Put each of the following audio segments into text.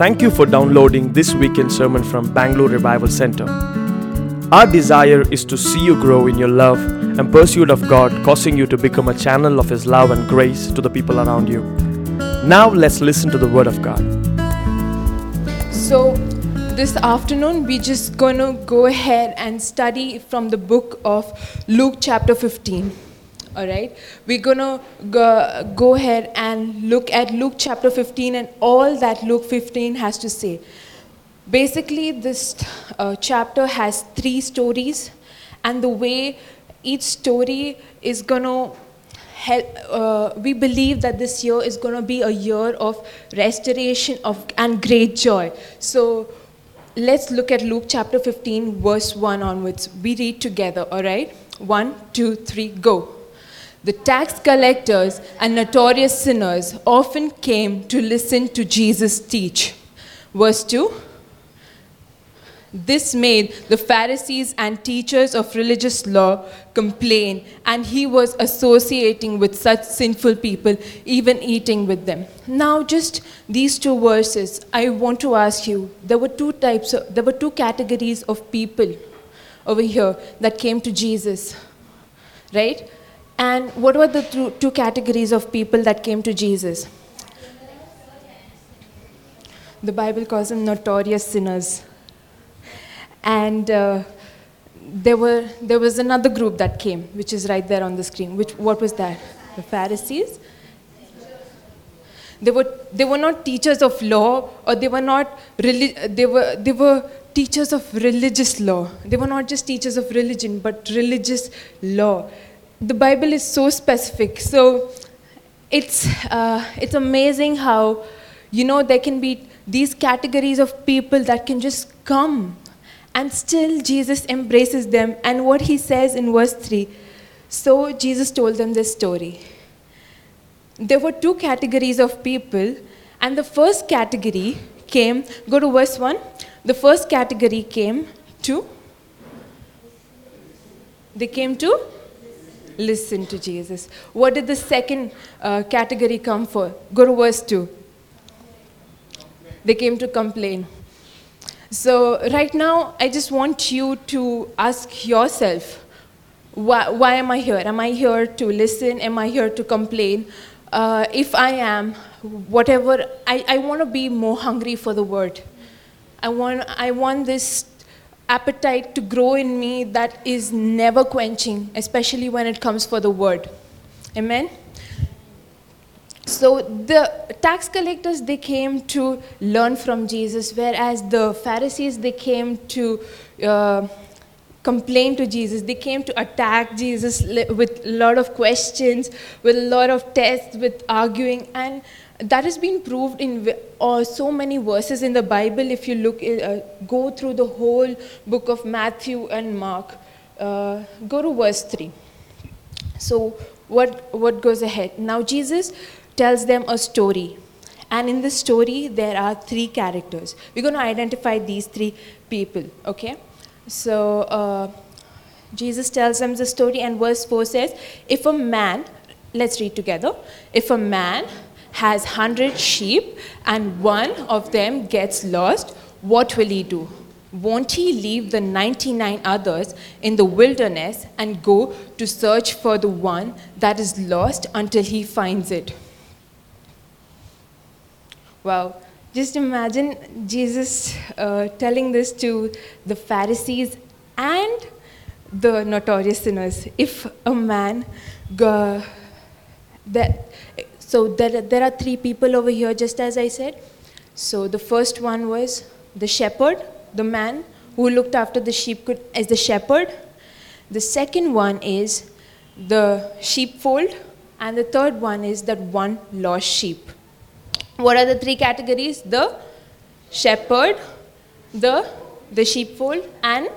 Thank you for downloading this weekend sermon from Bangalore Revival Center. Our desire is to see you grow in your love and pursuit of God, causing you to become a channel of His love and grace to the people around you. Now, let's listen to the Word of God. So, this afternoon, we're just going to go ahead and study from the book of Luke, chapter 15. All right? We're going to go, go ahead and look at Luke, chapter 15, and all that Luke 15 has to say. Basically, this uh, chapter has three stories, and the way each story is going to help, uh, we believe that this year is going to be a year of restoration of, and great joy. So let's look at Luke chapter 15, verse 1 onwards. We read together, all right? One, two, three, go. The tax collectors and notorious sinners often came to listen to Jesus teach. Verse 2 this made the Pharisees and teachers of religious law complain, and he was associating with such sinful people, even eating with them. Now, just these two verses, I want to ask you there were two types, of, there were two categories of people over here that came to Jesus, right? And what were the two, two categories of people that came to Jesus? The Bible calls them notorious sinners. And uh, there were there was another group that came which is right there on the screen. Which what was that? The pharisees? They were they were not teachers of law or they were not relig- they were they were teachers of religious law. They were not just teachers of religion but religious law the bible is so specific so it's uh, it's amazing how you know there can be these categories of people that can just come and still, Jesus embraces them. And what he says in verse 3 so Jesus told them this story. There were two categories of people, and the first category came, go to verse 1. The first category came to, they came to listen to Jesus. What did the second uh, category come for? Go to verse 2. They came to complain. So, right now, I just want you to ask yourself why, why am I here? Am I here to listen? Am I here to complain? Uh, if I am, whatever, I, I want to be more hungry for the word. I want, I want this appetite to grow in me that is never quenching, especially when it comes for the word. Amen? So the tax collectors they came to learn from Jesus, whereas the Pharisees they came to uh, complain to Jesus. They came to attack Jesus with a lot of questions, with a lot of tests, with arguing, and that has been proved in uh, so many verses in the Bible. If you look, uh, go through the whole book of Matthew and Mark, uh, go to verse three. So what what goes ahead now? Jesus tells them a story. And in this story, there are three characters. We're going to identify these three people, okay? So, uh, Jesus tells them the story, and verse 4 says, If a man, let's read together, if a man has 100 sheep and one of them gets lost, what will he do? Won't he leave the 99 others in the wilderness and go to search for the one that is lost until he finds it? Wow. Just imagine Jesus uh, telling this to the Pharisees and the notorious sinners. If a man, go, that, so there, there are three people over here, just as I said. So the first one was the shepherd, the man who looked after the sheep as the shepherd. The second one is the sheepfold, and the third one is that one lost sheep. What are the three categories? The shepherd, the, the sheepfold, and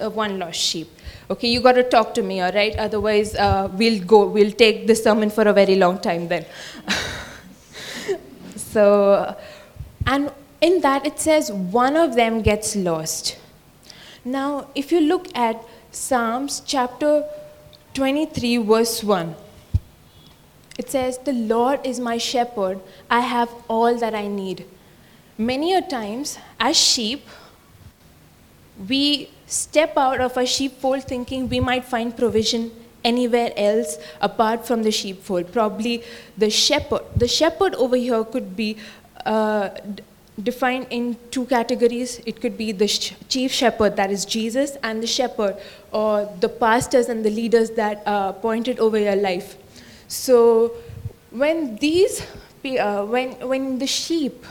uh, one lost sheep. Okay, you got to talk to me, all right? Otherwise, uh, we'll go, we'll take the sermon for a very long time then. so, and in that it says one of them gets lost. Now, if you look at Psalms chapter 23, verse 1, it says, The Lord is my shepherd, I have all that I need. many a times, as sheep, we step out of a sheepfold thinking we might find provision anywhere else apart from the sheepfold. Probably the shepherd. The shepherd over here could be uh, defined in two categories. It could be the sh- chief shepherd, that is Jesus, and the shepherd, or the pastors and the leaders that are pointed over your life. So when these, uh, when when the sheep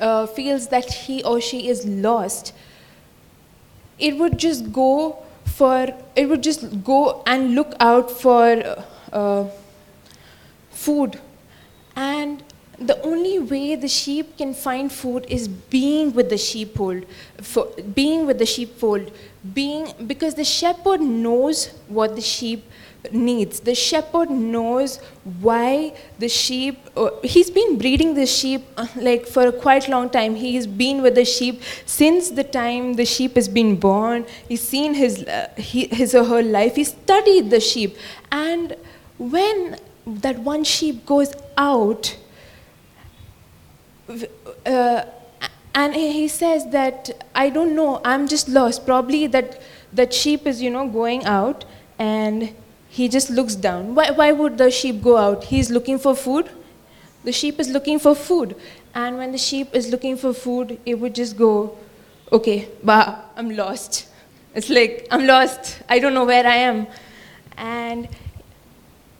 uh, feels that he or she is lost, it would just go for it would just go and look out for uh, food. And the only way the sheep can find food is being with the sheepfold for being with the sheepfold being because the shepherd knows what the sheep needs. The shepherd knows why the sheep uh, he's been breeding the sheep uh, like for a quite long time. He's been with the sheep since the time the sheep has been born. He's seen his uh, he, his or her life. He studied the sheep. And when that one sheep goes out uh, and he says that i don't know. I'm just lost. Probably that that sheep is you know going out and he just looks down. Why, why would the sheep go out? He's looking for food. The sheep is looking for food. And when the sheep is looking for food it would just go okay bah i'm lost. It's like i'm lost. I don't know where i am. And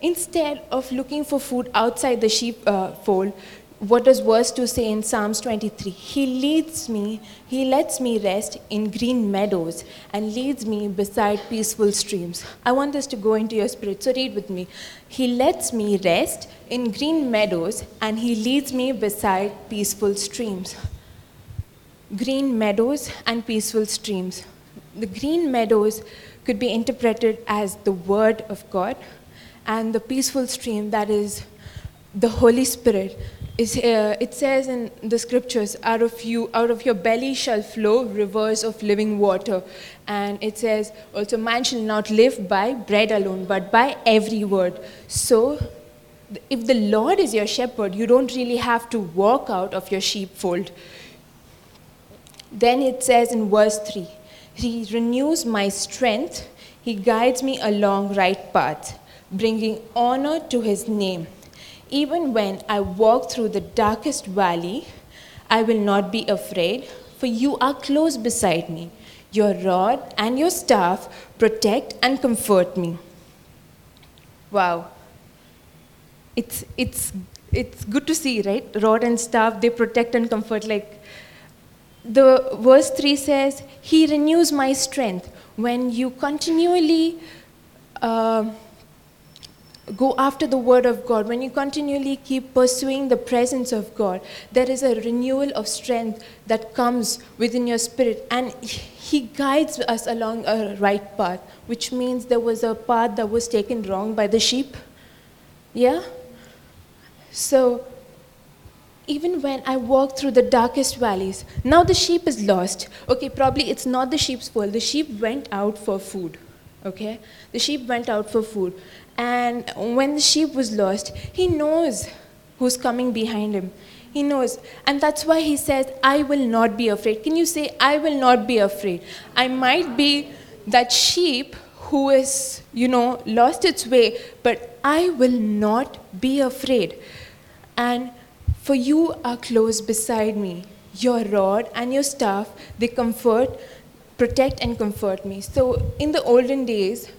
instead of looking for food outside the sheep uh, fold what does verse 2 say in Psalms 23? He leads me, he lets me rest in green meadows and leads me beside peaceful streams. I want this to go into your spirit, so read with me. He lets me rest in green meadows and he leads me beside peaceful streams. Green meadows and peaceful streams. The green meadows could be interpreted as the Word of God, and the peaceful stream that is the Holy Spirit is, uh, it says in the scriptures, out of you, out of your belly shall flow rivers of living water. And it says also, man shall not live by bread alone, but by every word. So, if the Lord is your shepherd, you don't really have to walk out of your sheepfold. Then it says in verse 3 He renews my strength, He guides me along right path, bringing honor to His name. Even when I walk through the darkest valley, I will not be afraid, for you are close beside me. Your rod and your staff protect and comfort me. Wow. It's, it's, it's good to see, right? Rod and staff, they protect and comfort. Like the verse 3 says, He renews my strength. When you continually uh, go after the word of God, when you continually keep pursuing the presence of God, there is a renewal of strength that comes within your spirit. And He guides us along a right path, which means there was a path that was taken wrong by the sheep. Yeah? So, even when I walk through the darkest valleys, now the sheep is lost. Okay, probably it's not the sheep's fault. The sheep went out for food. Okay? The sheep went out for food. And when the sheep was lost, he knows who's coming behind him. He knows. And that's why he says, I will not be afraid. Can you say, I will not be afraid? I might be that sheep who is, you know, lost its way, but I will not be afraid. And for you are close beside me. Your rod and your staff, they comfort, protect, and comfort me. So in the olden days,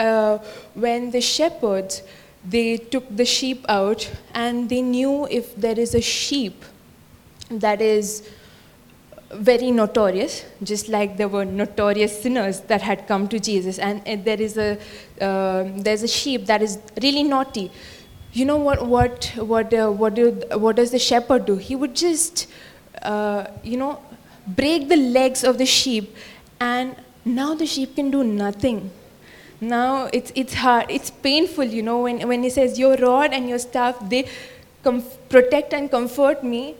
uh, when the shepherds they took the sheep out and they knew if there is a sheep that is very notorious, just like there were notorious sinners that had come to Jesus, and, there is a uh, there's a sheep that is really naughty. You know what what what uh, what do what does the shepherd do? He would just uh, you know break the legs of the sheep, and now the sheep can do nothing. Now it's it's hard. It's painful, you know, when when he says your rod and your staff they protect and comfort me.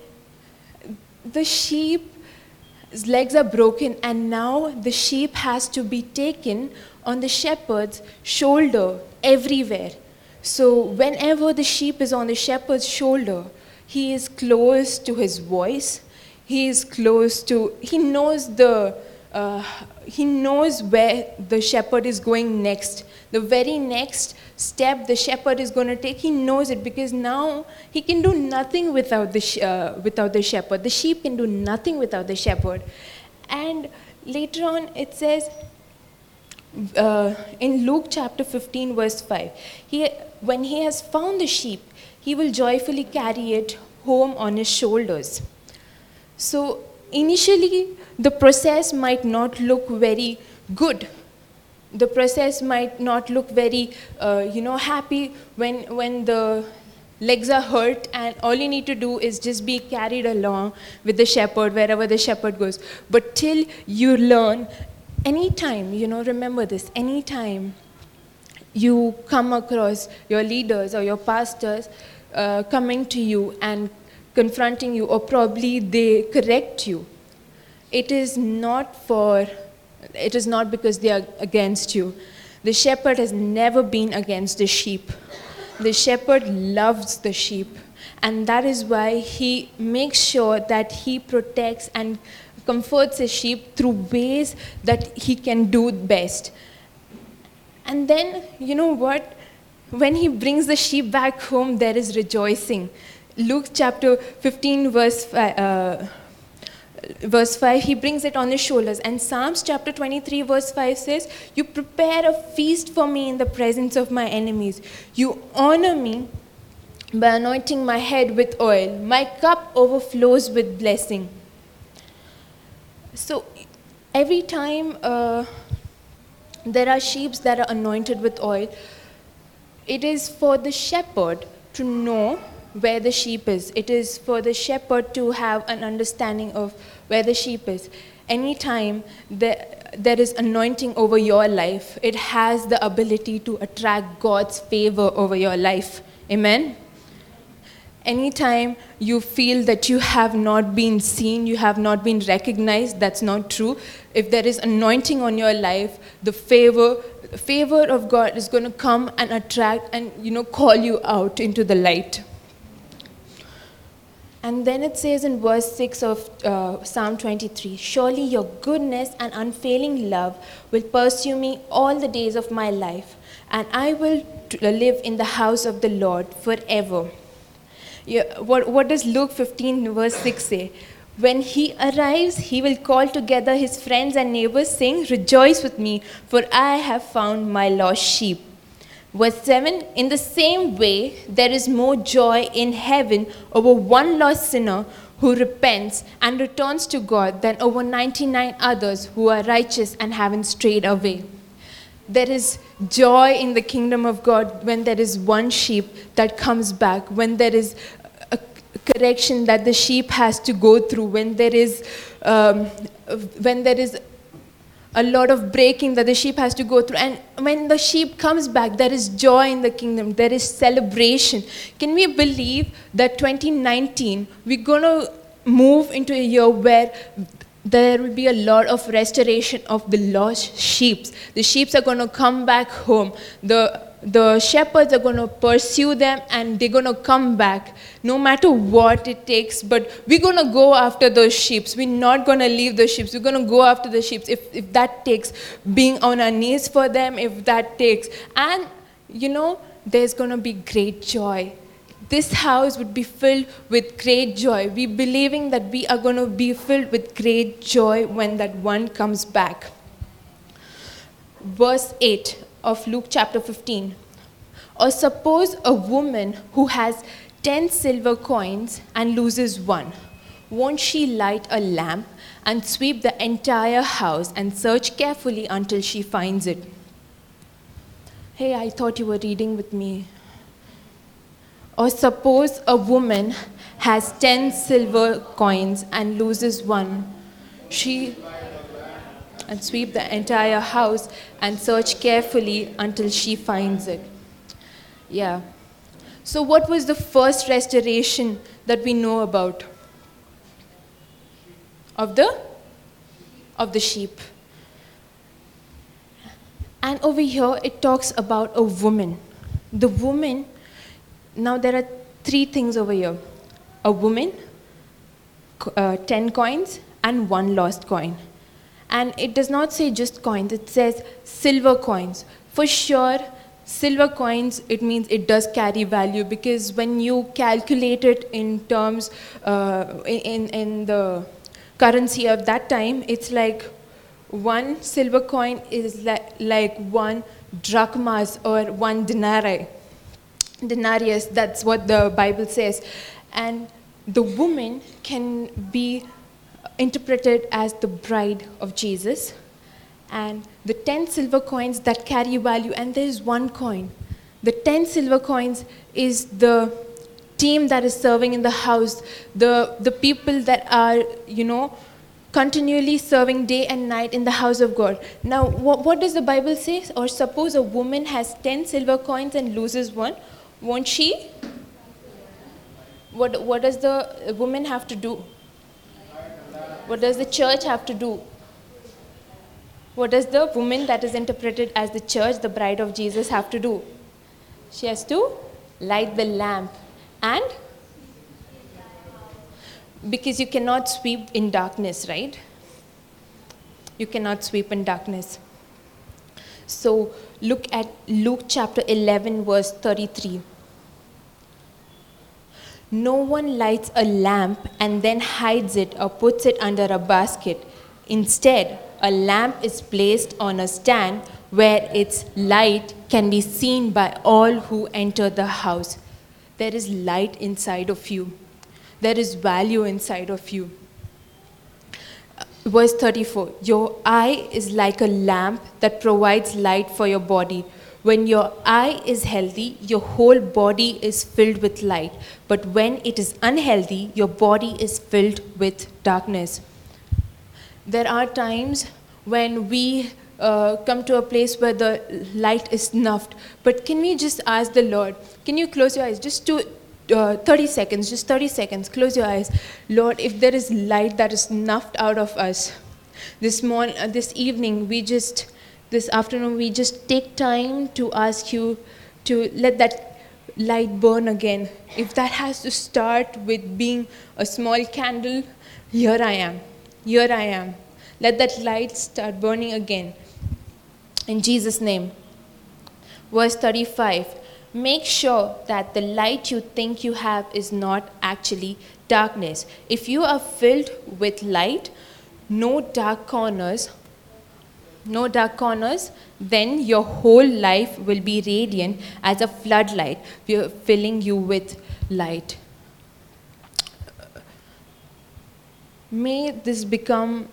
The sheep's legs are broken, and now the sheep has to be taken on the shepherd's shoulder everywhere. So, whenever the sheep is on the shepherd's shoulder, He is close to his voice. He is close to, he knows the, uh, he knows where the shepherd is going next. The very next step the shepherd is going to take, he knows it because now he can do nothing without the, sh- uh, without the shepherd. The sheep can do nothing without the shepherd. And later on, it says, uh, in Luke chapter 15, verse 5, he, when he has found the sheep, he will joyfully carry it home on his shoulders. So, initially, the process might not look very good. The process might not look very, uh, you know, happy when, when the legs are hurt and all you need to do is just be carried along with the shepherd wherever the shepherd goes. But till you learn, anytime, you know, remember this, anytime you come across your leaders or your pastors uh, coming to you and confronting you, or probably they correct you, it is not for, it is not because they are against you. The shepherd has never been against the sheep. The shepherd loves the sheep, and that is why he makes sure that he protects and comforts his sheep through ways that he can do best. And then, you know what? When he brings the sheep back home, there is rejoicing. Luke chapter 15, verse 5, uh, verse 5, he brings it on his shoulders. And Psalms chapter 23, verse 5 says, You prepare a feast for me in the presence of my enemies. You honor me by anointing my head with oil. My cup overflows with blessing. So every time uh, there are sheep that are anointed with oil, it is for the shepherd to know where the sheep is. It is for the shepherd to have an understanding of where the sheep is. Anytime there, there is anointing over your life, it has the ability to attract God's favor over your life. Amen? Anytime you feel that you have not been seen, you have not been recognized, that's not true. If there is anointing on your life, the favor, favor of God is going to come and attract and you know call you out into the light. And then it says in verse 6 of uh, Psalm 23 Surely your goodness and unfailing love will pursue me all the days of my life, and I will t- live in the house of the Lord forever. Yeah, what, what does Luke 15, verse 6 say? When he arrives, he will call together his friends and neighbors, saying, Rejoice with me, for I have found my lost sheep. Verse 7 In the same way, there is more joy in heaven over one lost sinner who repents and returns to God than over 99 others who are righteous and haven't strayed away. There is joy in the kingdom of God when there is one sheep that comes back, when there is a correction that the sheep has to go through, when there is, um, when there is a lot of breaking that the sheep has to go through. And when the sheep comes back, there is joy in the kingdom, there is celebration. Can we believe that 2019, we're going to move into a year where there will be a lot of restoration of the lost sheep. The sheep are going to come back home. The the shepherds are going to pursue them and they're going to come back no matter what it takes. But we're going to go after those sheep. We're not going to leave the sheep. We're going to go after the sheep if, if that takes being on our knees for them if that takes. And you know there's going to be great joy. This house would be filled with great joy. We believing that we are going to be filled with great joy when that one comes back. Verse 8 of Luke chapter 15. Or suppose a woman who has 10 silver coins and loses one. Won't she light a lamp and sweep the entire house and search carefully until she finds it? Hey, I thought you were reading with me. Or suppose a woman has 10 silver coins and loses one. She and sweep the entire house and search carefully until she finds it. Yeah. So, what was the first restoration that we know about? Of the? Of the sheep. And over here, it talks about a woman. The woman, now there are three things over here. a woman, uh, 10 coins, and one lost coin. And it does not say just coins, it says silver coins. For sure, silver coins, it means it does carry value because when you calculate it in terms, uh, in, in the currency of that time, it's like one silver coin is like, one drachmas or one denarii denarius that's what the bible says and the woman can be interpreted as the bride of jesus. And the 10 silver coins that carry value and there is one coin. The 10 silver coins is the team that is serving in the house the the people that are you know continually serving day and night in the house of god. Now what, what does the bible say? Or suppose a woman has 10 silver coins and loses one won't she? What, what does the woman have to do what does the church have to do what does the woman that is interpreted as the church the bride of jesus have to do she has to light the lamp and because you cannot sweep in darkness, right? You cannot sweep in darkness. So look at Luke chapter 11, verse 33. No one lights a lamp and then hides it or puts it under a basket. Instead, a lamp is placed on a stand where its light can be seen by all who enter the house. There is light inside of you there is value inside of you. Verse 34 Your eye is like a lamp that provides light for your body. When your eye is healthy, your whole body is filled with light. But when it is unhealthy, your body is filled with darkness. There are times when we uh, come to a place where the light is snuffed. But can we just ask the Lord, can you close your eyes just to uh, 30 seconds, just 30 seconds, close your eyes. Lord, if there is light that is snuffed out of us, this morning, uh, this evening, we just, this afternoon, we just take time to ask you to let that light burn again. If that has to start with being a small candle, here I am. Here I am. Let that light start burning again. In Jesus' name. Verse 35 Make sure that the light you think you have is not actually darkness. If you are filled with light, no dark corners, no dark corners, then your whole life will be radiant as a floodlight, We are filling you with light. May this become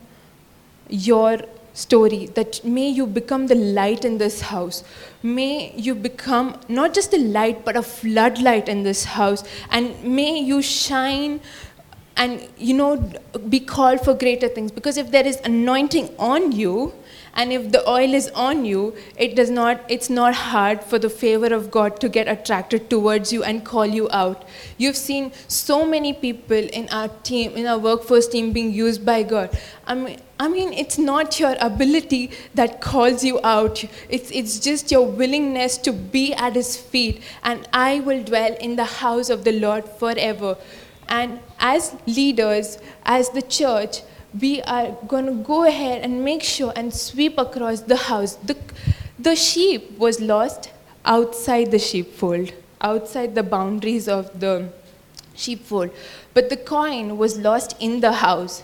your story that may you become the light in this house. May you become not just a light, but a floodlight in this house. And may you shine and, you know, be called for greater things. Because if there is anointing on you, and if the oil is on you it does not it's not hard for the favor of god to get attracted towards you and call you out you've seen so many people in our team in our workforce team being used by god i mean I mean, it's not your ability that calls you out. It's, it's just your willingness to be at His feet. And I will dwell in the house of the Lord forever. And as leaders, as the church, we are going to go ahead and make sure and sweep across the house. The, the sheep was lost outside the sheepfold, outside the boundaries of the sheepfold. But the coin was lost in the house.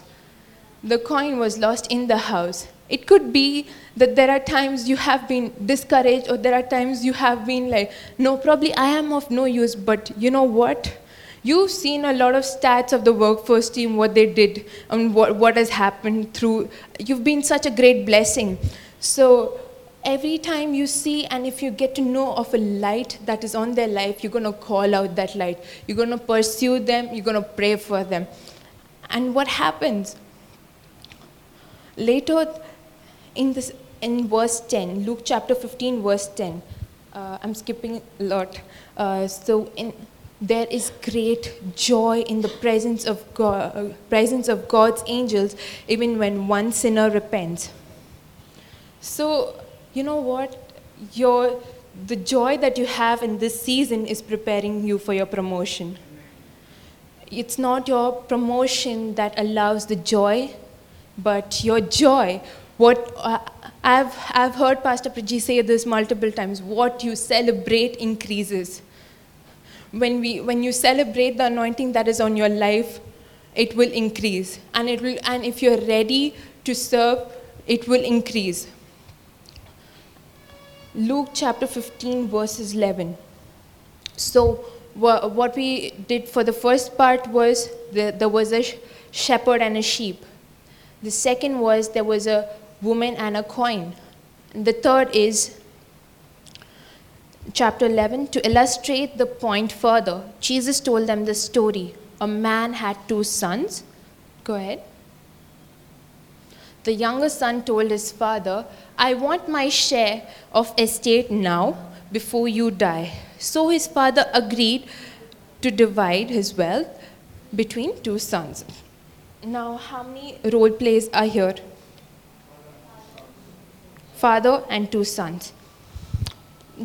The coin was lost in the house. It could be that there are times you have been discouraged, or there are times you have been like, no, probably I am of no use, but you know what? You've seen a lot of stats of the workforce team, what they did, and what, what has happened through. You've been such a great blessing. So every time you see and if you get to know of a light that is on their life, you're going to call out that light. You're going to pursue them, you're going to pray for them. And what happens? Later in, this, in verse 10, Luke chapter 15, verse 10, uh, I'm skipping a lot. Uh, so in there is great joy in the presence of God, uh, presence of God's angels, even when one sinner repents. So, you know what? Your, the joy that you have in this season is preparing you for your promotion. it's not your promotion that allows the joy, but your joy. What uh, I've, I've heard Pastor Praji say this multiple times what you celebrate increases. When, we, when you celebrate the anointing that is on your life, it will increase. And, it will, and if you're ready to serve, it will increase. Luke chapter 15, verses 11. So, wha- what we did for the first part was the, there was a sh- shepherd and a sheep. The second was there was a woman and a coin. And the third is chapter 11 to illustrate the point further. Jesus told them the story. A man had two sons. Go ahead. The younger son told his father, I want my share of estate now before you die. So his father agreed to divide his wealth between two sons. Now, how many role plays are here? Father and two sons.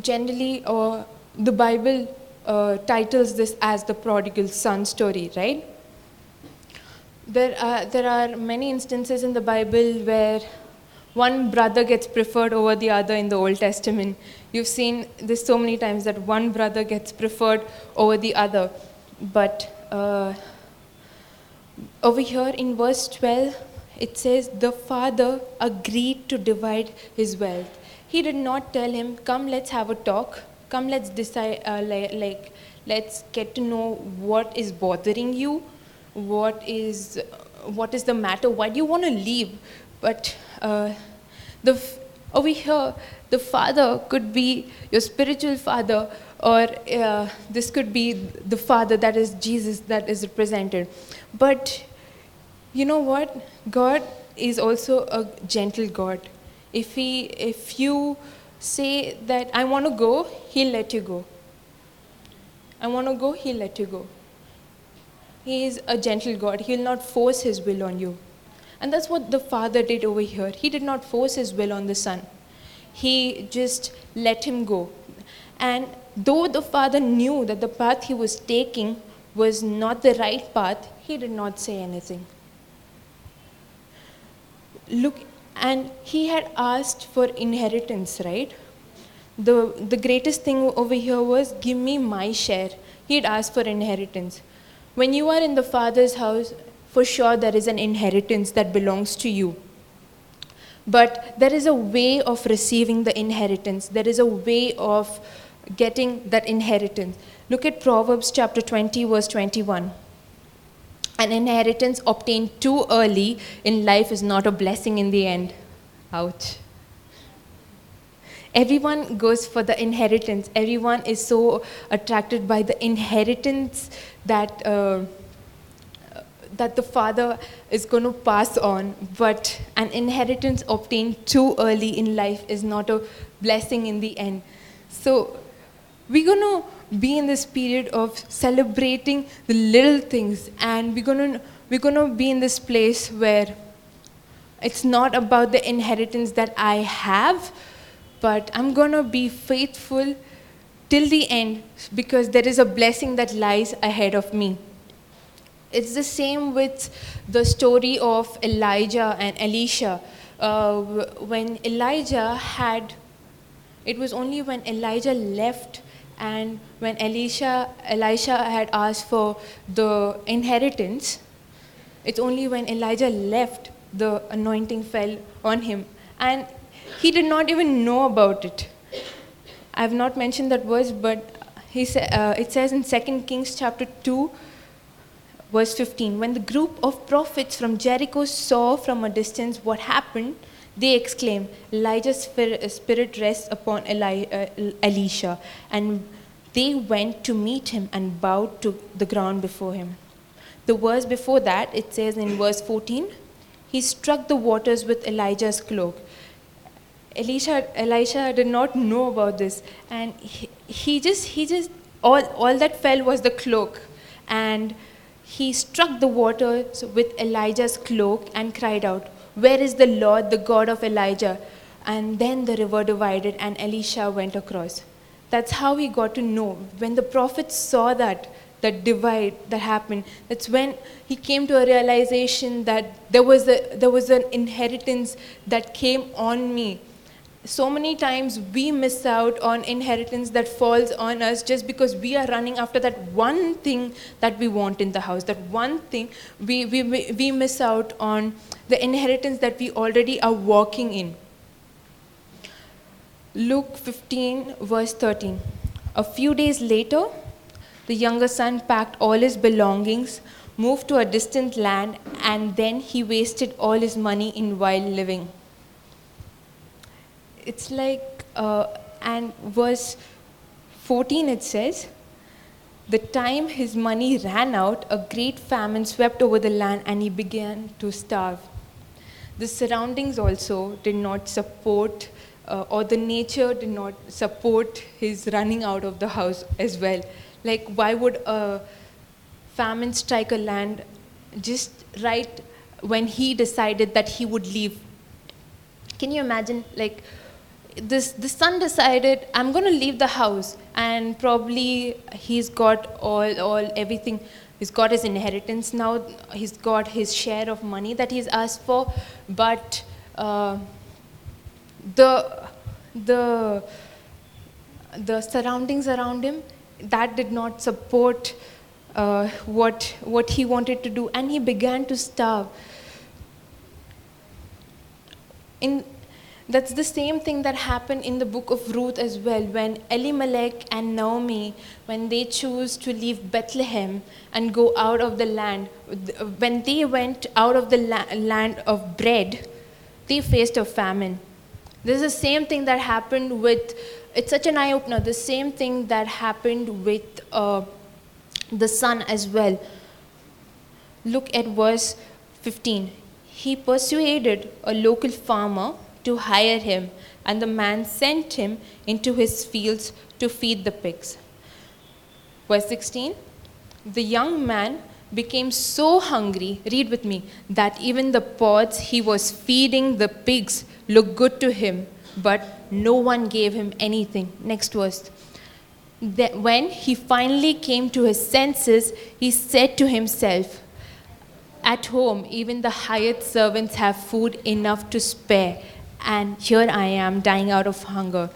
Generally, uh, the Bible uh, titles this as the prodigal son story, right? There are, there are many instances in the Bible where one brother gets preferred over the other in the Old Testament. You've seen this so many times that one brother gets preferred over the other. But uh, over here in verse 12, it says, The father agreed to divide his wealth. He did not tell him, Come, let's have a talk. Come, let's decide, uh, like, let's get to know what is bothering you, what is, what is the matter, why do you want to leave? But uh, the, f- over here, the father could be your spiritual father, or uh, this could be the father that is Jesus that is represented. But you know what? God is also a gentle God. If he, if you say that I want to go, He'll let you go. I want to go, He'll let you go. He is a gentle God. He'll not force His will on you. And that's what the father did over here. He did not force his will on the son, he just let him go. And though the father knew that the path he was taking was not the right path, he did not say anything. Look, and he had asked for inheritance, right? The, the greatest thing over here was give me my share. He had asked for inheritance. When you are in the father's house, for sure there is an inheritance that belongs to you. But there is a way of receiving the inheritance, there is a way of getting that inheritance. Look at Proverbs chapter 20, verse 21. An inheritance obtained too early in life is not a blessing in the end. Ouch. Everyone goes for the inheritance. Everyone is so attracted by the inheritance that. Uh, that the father is going to pass on, but an inheritance obtained too early in life is not a blessing in the end. So, we're going to be in this period of celebrating the little things, and we're going to we're going to be in this place where it's not about the inheritance that I have, but I'm going to be faithful till the end because there is a blessing that lies ahead of me. It's the same with the story of Elijah and Elisha. Uh, when Elijah had, it was only when Elijah left and when Elisha, Elisha had asked for the inheritance, it's only when Elijah left the anointing fell on him. And he did not even know about it. I have not mentioned that verse, but he sa- uh, it says in 2 Kings chapter 2, Verse 15 When the group of prophets from Jericho saw from a distance what happened, they exclaim, Elijah's spirit rests upon Eli- uh, Elisha. And they went to meet him and bowed to the ground before him. The verse before that, it says in verse 14, he struck the waters with Elijah's cloak. Elisha, Elisha did not know about this, and he, he just, he just, all, all that fell was the cloak. And he struck the waters with Elijah's cloak and cried out, Where is the Lord, the God of Elijah? And then the river divided and Elisha went across. That's how he got to know. When the prophet saw that, that divide that happened. That's when he came to a realization that there was, a, there was an inheritance that came on me. So many times we miss out on inheritance that falls on us just because we are running after that one thing that we want in the house. That one thing we, we, we miss out on the inheritance that we already are walking in. Luke 15, verse 13. A few days later, the younger son packed all his belongings, moved to a distant land, and then he wasted all his money in wild living. It's like, uh, and verse 14 it says, the time his money ran out, a great famine swept over the land and he began to starve. The surroundings also did not support uh, or the nature did not support his running out of the house as well. Like, why would a famine strike a land just right when he decided that he would leave? Can you imagine, like, this the son decided i'm going to leave the house and probably he's got all all everything. He's got his inheritance now. He's got his share of money that he's asked for. But uh, the the the surroundings around him that did not support uh, what what he wanted to do. And he began to starve. In that's the same thing that happened in the book of Ruth as well when Elimelech and Naomi when they choose to leave Bethlehem and go out of the land when they went out of the la- land of bread they faced a famine this is the same thing that happened with, it's such an eye opener, the same thing that happened with uh, the son as well. Look at verse 15. He persuaded a local farmer to hire him, and the man sent him into his fields to feed the pigs. Verse 16. The young man became so hungry, read with me, that even the pods he was feeding the pigs looked good to him, but no one gave him anything. Next verse. When he finally came to his senses, he said to himself, At home, even the hired servants have food enough to spare, and here I am dying out of hunger.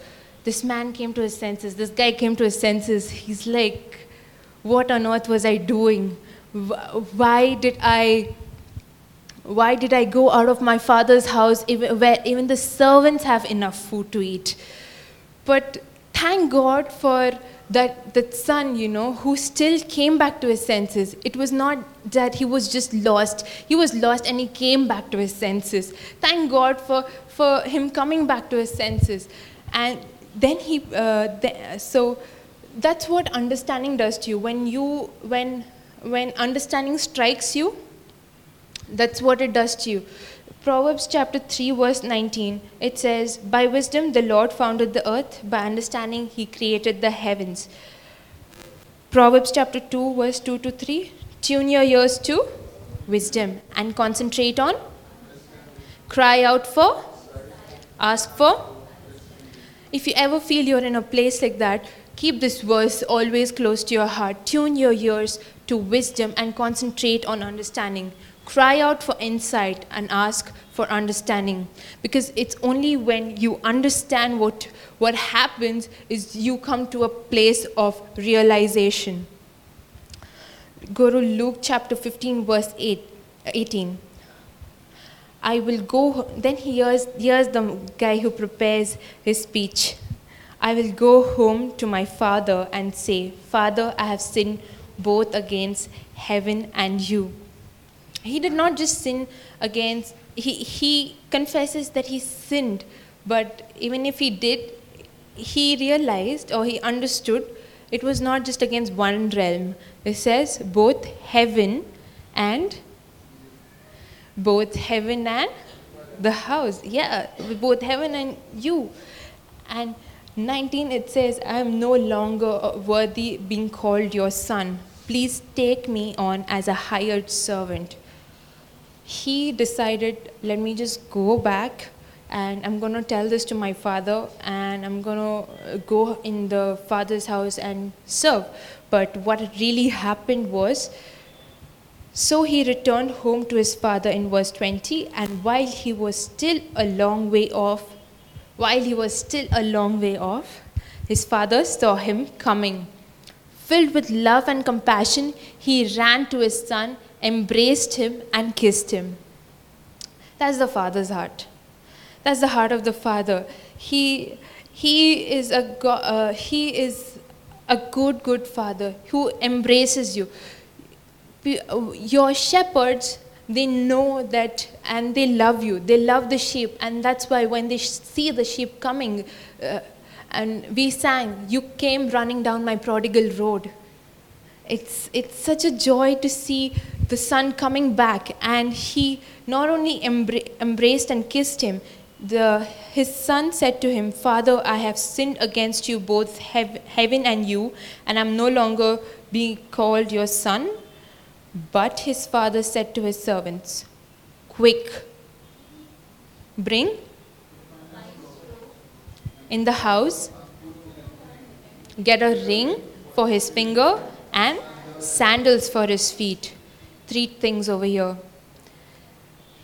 This man came to his senses. This guy came to his senses. He's like, What on earth was I doing? why did I why did I go out of my father's house where even the servants have enough food to eat? But thank God for that, that son, you know, who still came back to his senses. It was not that he was just lost. He was lost and he came back to his senses. Thank God for, for him coming back to his senses. And then he, uh, th- so that's what understanding does to you. When you, when when understanding strikes you, that's what it does to you. Proverbs chapter 3, verse 19, it says, By wisdom the Lord founded the earth, by understanding he created the heavens. Proverbs chapter 2, verse 2 to 3, tune your ears to wisdom and concentrate on, cry out for, ask for. If you ever feel you're in a place like that, keep this verse always close to your heart. Tune your ears to wisdom and concentrate on understanding. Cry out for insight and ask for understanding. Because it's only when you understand what, what happens is you come to a place of realization. Go to Luke chapter 15, verse 8, 18. I will go, then here's, here's the guy who prepares his speech. I will go home to my father and say, Father, I have sinned both against heaven and you. He did not just sin against, he, he confesses that he sinned, but even if he did, he realized or he understood it was not just against one realm. It says both heaven and both heaven and the house. Yeah, both heaven and you. And 19 it says, I am no longer worthy being called your son. Please take me on as a hired servant. He decided, let me just go back and I'm going to tell this to my father, and I'm going to uh, go in the father's house and serve. But what really happened was, so he returned home to his father in verse 20, and while he was still a long way off, while he was still a long way off, his father saw him coming. Filled with love and compassion, he ran to his son, embraced him, and kissed him. That's the father's heart. That's the heart of the father. He, he, is, a go- uh, he is a good, good father who embraces you. Uh, Your shepherds, they know that and they love you. They love the sheep, and that's why when they see the sheep coming, uh, and we sang, You came running down my prodigal road. It's, it's such a joy to see the son coming back, and he not only embra- embraced and kissed him, the, his son said to him, Father, I have sinned against you, both hev- heaven and you, and I'm no longer being called your son. But his father said to his servants, Quick, bring in the house, get a ring for his finger and sandals for his feet. Three things over here.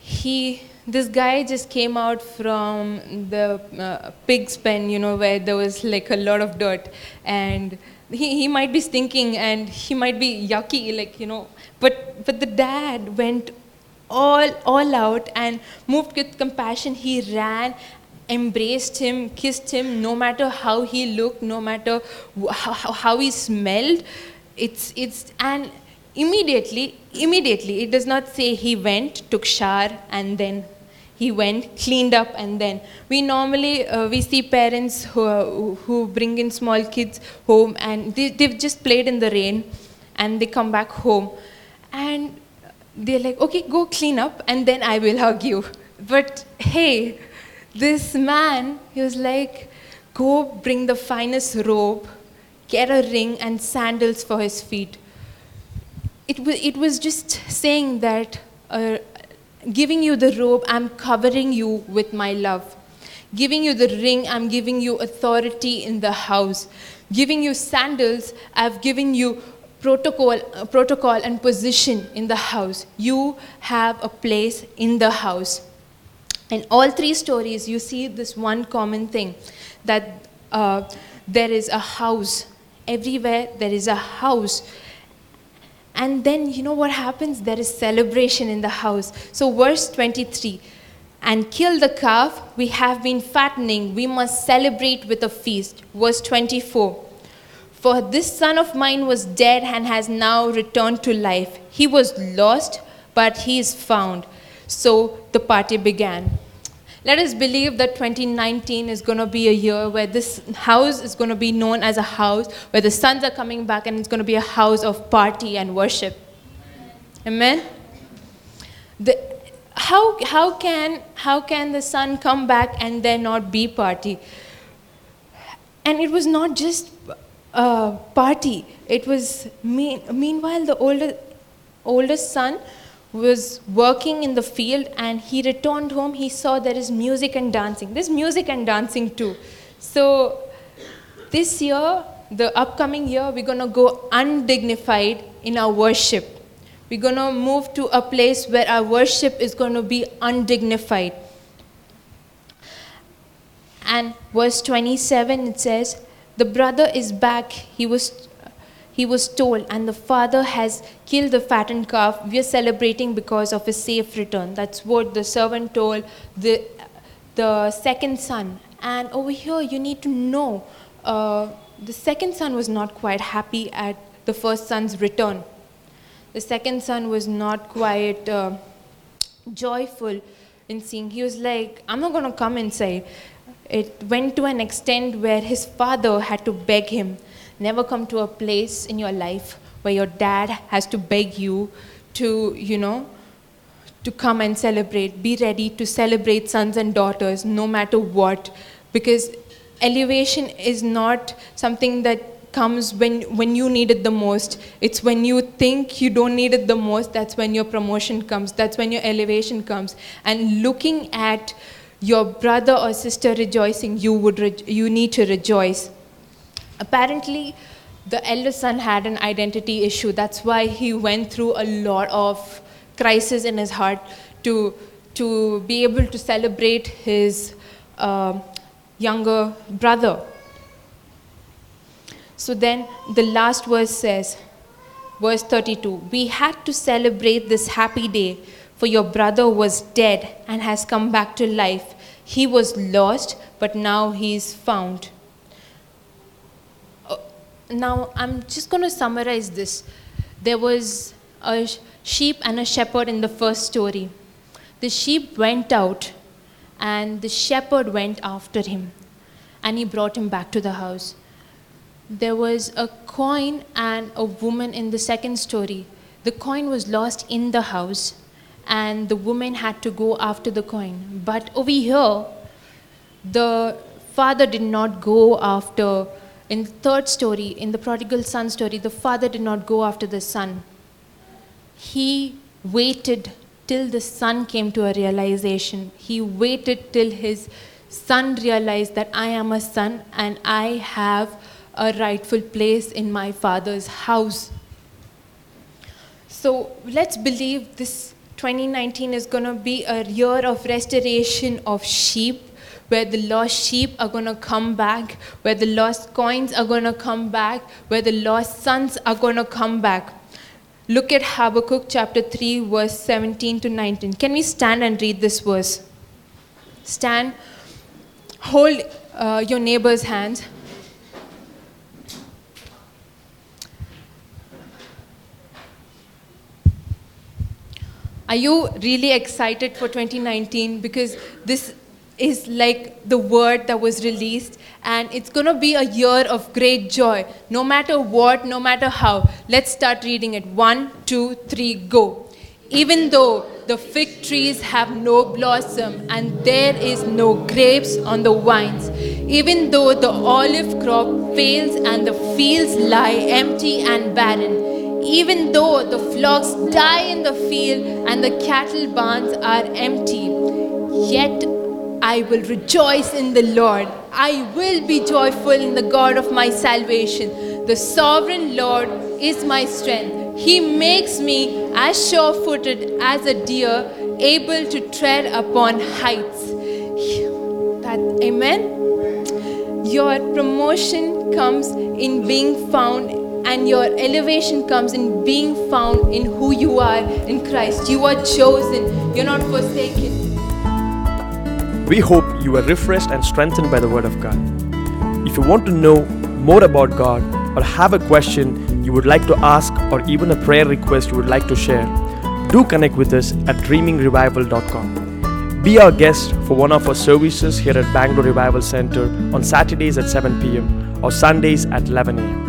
He, this guy just came out from the uh, pig's pen, you know, where there was like a lot of dirt, and he, he might be stinking and he might be yucky, like you know. But but the dad went all all out and moved with compassion. He ran embraced him, kissed him, no matter how he looked, no matter how, how he smelled. It's, it's, and immediately, immediately, it does not say he went, took shower, and then he went, cleaned up, and then. We normally, uh, we see parents who, who bring in small kids home and they, they've just played in the rain and they come back home. And they're like, okay, go clean up, and then I will hug you. But hey, this man, he was like, go bring the finest robe, get a ring and sandals for his feet. It, wa- it was just saying that, uh, giving you the robe, I'm covering you with my love. Giving you the ring, I'm giving you authority in the house. Giving you sandals, I've given you protocol, uh, protocol and position in the house. You have a place in the house. In all three stories, you see this one common thing that uh, there is a house. Everywhere there is a house. And then, you know what happens? There is celebration in the house. So, verse 23 and kill the calf we have been fattening, we must celebrate with a feast. Verse 24 For this son of mine was dead and has now returned to life. He was lost, but he is found. So the party began. Let us believe that 2019 is going to be a year where this house is going to be known as a house where the sons are coming back and it's going to be a house of party and worship. Amen. The, how, how, can, how can the son come back and there not be party? And it was not just uh, party. It was mean, meanwhile the older oldest son was working in the field and he returned home. He saw there is music and dancing. There's music and dancing too. So this year, the upcoming year, we're gonna go undignified in our worship. We're gonna move to a place where our worship is gonna be undignified. And verse 27 it says, The brother is back, he was, he was told, and the father has killed the fattened calf. We are celebrating because of his safe return. That's what the servant told the, the second son. And over here, you need to know uh, the second son was not quite happy at the first son's return. The second son was not quite uh, joyful in seeing. He was like, I'm not going to come inside. It went to an extent where his father had to beg him. Never come to a place in your life where your dad has to beg you to, you know, to come and celebrate. Be ready to celebrate sons and daughters no matter what. Because elevation is not something that comes when, when you need it the most. It's when you think you don't need it the most, that's when your promotion comes, that's when your elevation comes. And looking at your brother or sister rejoicing, you, would re- you need to rejoice. Apparently, the eldest son had an identity issue. That's why he went through a lot of crisis in his heart to, to be able to celebrate his uh, younger brother. So then the last verse says, verse 32 We had to celebrate this happy day, for your brother was dead and has come back to life. He was lost, but now he is found. Now, I'm just going to summarize this. There was a sheep and a shepherd in the first story. The sheep went out, and the shepherd went after him, and he brought him back to the house there was a coin and a woman in the second story. The coin was lost in the house, and the woman had to go after the coin. But over here, the father did not go after, in the third story, in the prodigal son story, the father did not go after the son. He waited till the son came to a realization. He waited till his son realized that I am a son and I have a rightful place in my father's house. So let's believe this 2019 is going to be a year of restoration of sheep, where the lost sheep are going to come back, where the lost coins are going to come back, where the lost sons are going to come back. Look at Habakkuk chapter 3, verse 17 to 19. Can we stand and read this verse? Stand, hold uh, your neighbor's hands. Are you really excited for 2019? Because this is like the word that was released, and it's going to be a year of great joy. No matter what, no matter how. Let's start reading it. One, two, three, go. Even though the fig trees have no blossom and there is no grapes on the vines, even though the olive crop fails and the fields lie empty and barren, even though the flocks die in the field and the cattle barns are empty, yet I will rejoice in the Lord. I will be joyful in the God of my salvation. The sovereign Lord is my strength. He makes me as sure footed as a deer, able to tread upon heights. That, amen. Your promotion comes in being found and your elevation comes in being found in who you are in Christ. You are chosen, you're not forsaken. We hope you are refreshed and strengthened by the Word of God. If you want to know more about God or have a question you would like to ask or even a prayer request you would like to share, do connect with us at dreamingrevival.com. Be our guest for one of our services here at Bangalore Revival Center on Saturdays at 7 pm or Sundays at 11 am.